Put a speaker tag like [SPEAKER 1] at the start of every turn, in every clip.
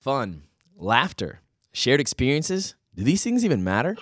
[SPEAKER 1] Fun, laughter, shared experiences. Do these things even matter?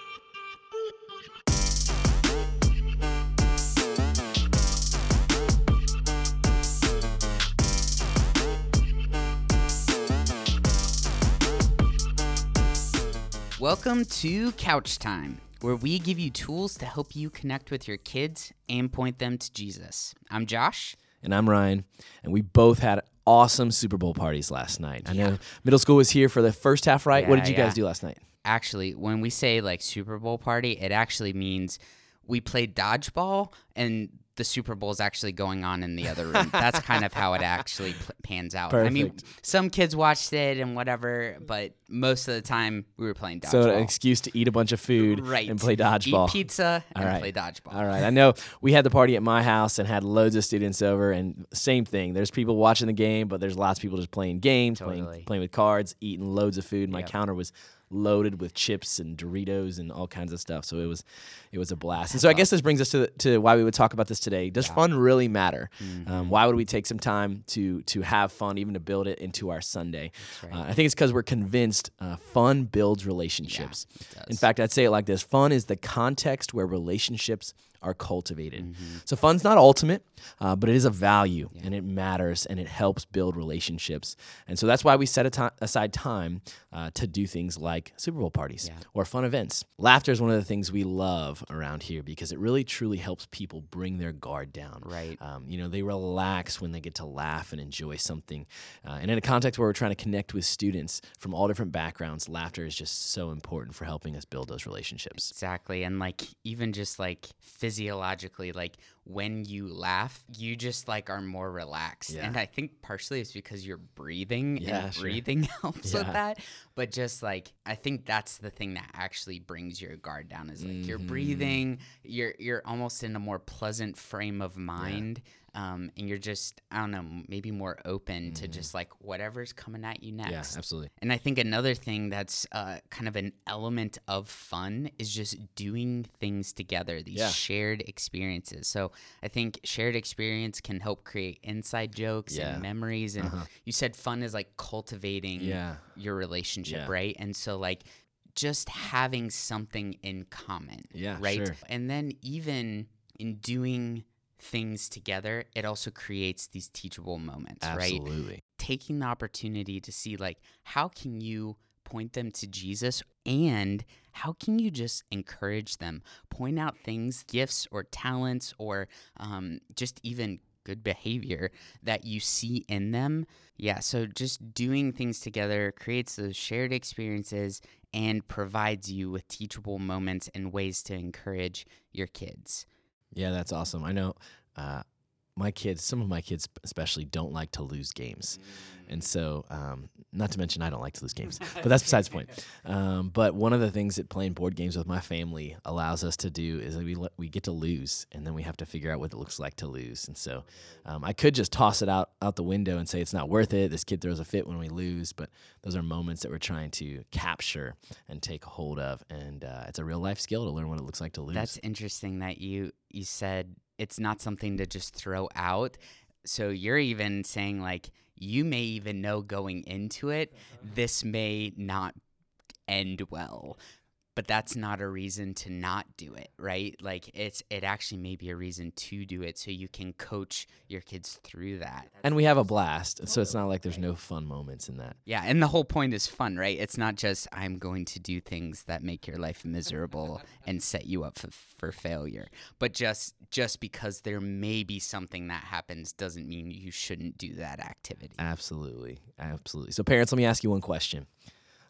[SPEAKER 2] Welcome to Couch Time, where we give you tools to help you connect with your kids and point them to Jesus. I'm Josh.
[SPEAKER 1] And I'm Ryan, and we both had awesome Super Bowl parties last night. I know middle school was here for the first half, right? what
[SPEAKER 2] Yeah,
[SPEAKER 1] did you guys do last night?
[SPEAKER 2] Actually, when we say like Super Bowl party, it actually means we played dodgeball and the Super Bowl is actually going on in the other room. That's kind of how it actually pans out. I mean, some kids watched it and whatever, but most of the time we were playing dodgeball.
[SPEAKER 1] So, an excuse to eat a bunch of food
[SPEAKER 2] right.
[SPEAKER 1] and play dodgeball.
[SPEAKER 2] Eat pizza and
[SPEAKER 1] right.
[SPEAKER 2] play dodgeball.
[SPEAKER 1] All right. I know we had the party at my house and had loads of students over, and same thing. There's people watching the game, but there's lots of people just playing games,
[SPEAKER 2] Totally.
[SPEAKER 1] playing playing with cards, eating loads of food. My
[SPEAKER 2] Yep.
[SPEAKER 1] counter was loaded with chips and Doritos and all kinds of stuff. So it was it was a blast. And so I guess this brings us to to why we would talk about this today. Does fun really matter?
[SPEAKER 2] Mm-hmm.
[SPEAKER 1] Um, why would we take some time to to have fun, even to build it into our Sunday?
[SPEAKER 2] right.
[SPEAKER 1] Uh, I think it's because we're convinced uh, fun builds relationships.
[SPEAKER 2] does.
[SPEAKER 1] In fact, I'd say it like this: fun is the context where relationships are cultivated.
[SPEAKER 2] Mm-hmm.
[SPEAKER 1] So fun's not ultimate, uh, but it is a value and it matters and it helps build relationships. And so that's why we set a aside time uh, to do things like Super Bowl parties
[SPEAKER 2] Yeah.
[SPEAKER 1] or fun events. Laughter is one of the things we love around here because it really truly helps people bring their guard down.
[SPEAKER 2] Right.
[SPEAKER 1] Um, you know, they relax when they get to laugh and enjoy something. Uh, and in a context where we're trying to connect with students from all different backgrounds, laughter is just so important for helping us build those relationships.
[SPEAKER 2] Exactly. And like even just like physiologically, like when you laugh, you just like are more relaxed.
[SPEAKER 1] Yeah.
[SPEAKER 2] And I think partially it's because you're breathing
[SPEAKER 1] Yeah,
[SPEAKER 2] and
[SPEAKER 1] sure.
[SPEAKER 2] breathing helps
[SPEAKER 1] Yeah.
[SPEAKER 2] with that. But just like I think that's the thing that actually brings your guard down is like you're
[SPEAKER 1] Mhm.
[SPEAKER 2] breathing, you're you're almost in a more pleasant frame of mind. Um, and you're just, I don't know, maybe more open to just like whatever's coming at you next.
[SPEAKER 1] Yeah, absolutely.
[SPEAKER 2] And I think another thing that's uh, kind of an element of fun is just doing things together, these
[SPEAKER 1] Yeah.
[SPEAKER 2] shared experiences. So I think shared experience can help create inside jokes
[SPEAKER 1] Yeah.
[SPEAKER 2] and memories. And
[SPEAKER 1] Uh-huh.
[SPEAKER 2] you said fun is like cultivating
[SPEAKER 1] Yeah.
[SPEAKER 2] your relationship, right? And so, like, just having something in common,
[SPEAKER 1] Yeah,
[SPEAKER 2] right?
[SPEAKER 1] sure.
[SPEAKER 2] And then even in doing things together, it also creates these teachable moments, right?
[SPEAKER 1] Absolutely.
[SPEAKER 2] taking the opportunity to see like how can you point them to Jesus and how can you just encourage them point out things gifts or talents or um, just even good behavior that you see in them yeah so just doing things together creates those shared experiences and provides you with teachable moments and ways to encourage your kids
[SPEAKER 1] Yeah, that's awesome. I know uh, my kids, some of my kids especially, don't like to lose games. And so, um, not to mention, I don't like to lose games, but that's besides the point. Um, but one of the things that playing board games with my family allows us to do is that we we get to lose, and then we have to figure out what it looks like to lose. And so, um, I could just toss it out out the window and say it's not worth it. This kid throws a fit when we lose, but those are moments that we're trying to capture and take hold of, and uh, it's a real life skill to learn what it looks like to lose.
[SPEAKER 2] That's interesting that you you said it's not something to just throw out. So you're even saying like you may even know going into it uh-huh. this may not end well. But that's not a reason to not do it, right? Like it's it actually may be a reason to do it so you can coach your kids through that.
[SPEAKER 1] and we have a blast, so it's not like there's no fun moments in that.
[SPEAKER 2] Yeah, and the whole point is fun, right? It's not just I'm going to do things that make your life miserable and set you up for, for failure. But just just because there may be something that happens doesn't mean you shouldn't do that activity.
[SPEAKER 1] Absolutely. Absolutely. So, parents, let me ask you one question.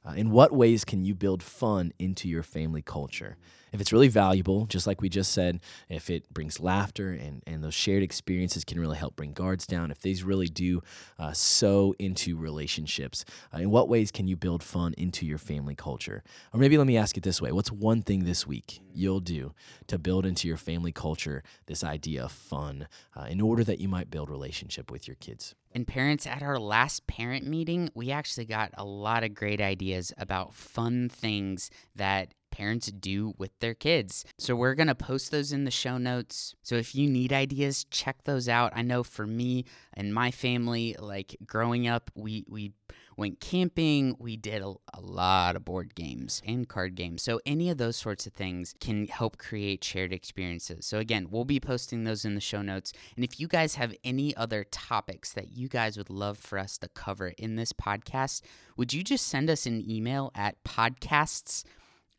[SPEAKER 1] Uh, in what ways can you build fun into your family culture? If it's really valuable, just like we just said, if it brings laughter and, and those shared experiences can really help bring guards down, if these really do uh, sow into relationships, uh, in what ways can you build fun into your family culture? Or maybe let me ask it this way What's one thing this week you'll do to build into your family culture this idea of fun uh, in order that you might build relationship with your kids?
[SPEAKER 2] And parents, at our last parent meeting, we actually got a lot of great ideas about fun things that parents do with their kids. So we're going to post those in the show notes. So if you need ideas, check those out. I know for me and my family, like growing up, we we went camping. We did a, a lot of board games and card games. So, any of those sorts of things can help create shared experiences. So, again, we'll be posting those in the show notes. And if you guys have any other topics that you guys would love for us to cover in this podcast, would you just send us an email at podcasts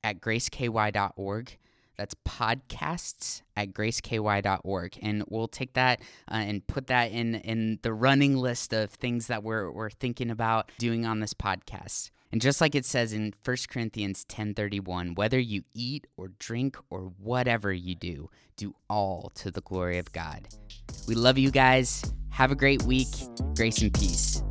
[SPEAKER 2] at graceky.org? That's podcasts at graceky.org. And we'll take that uh, and put that in, in the running list of things that we're, we're thinking about doing on this podcast. And just like it says in 1 Corinthians 10:31, whether you eat or drink or whatever you do, do all to the glory of God. We love you guys. Have a great week. Grace and peace.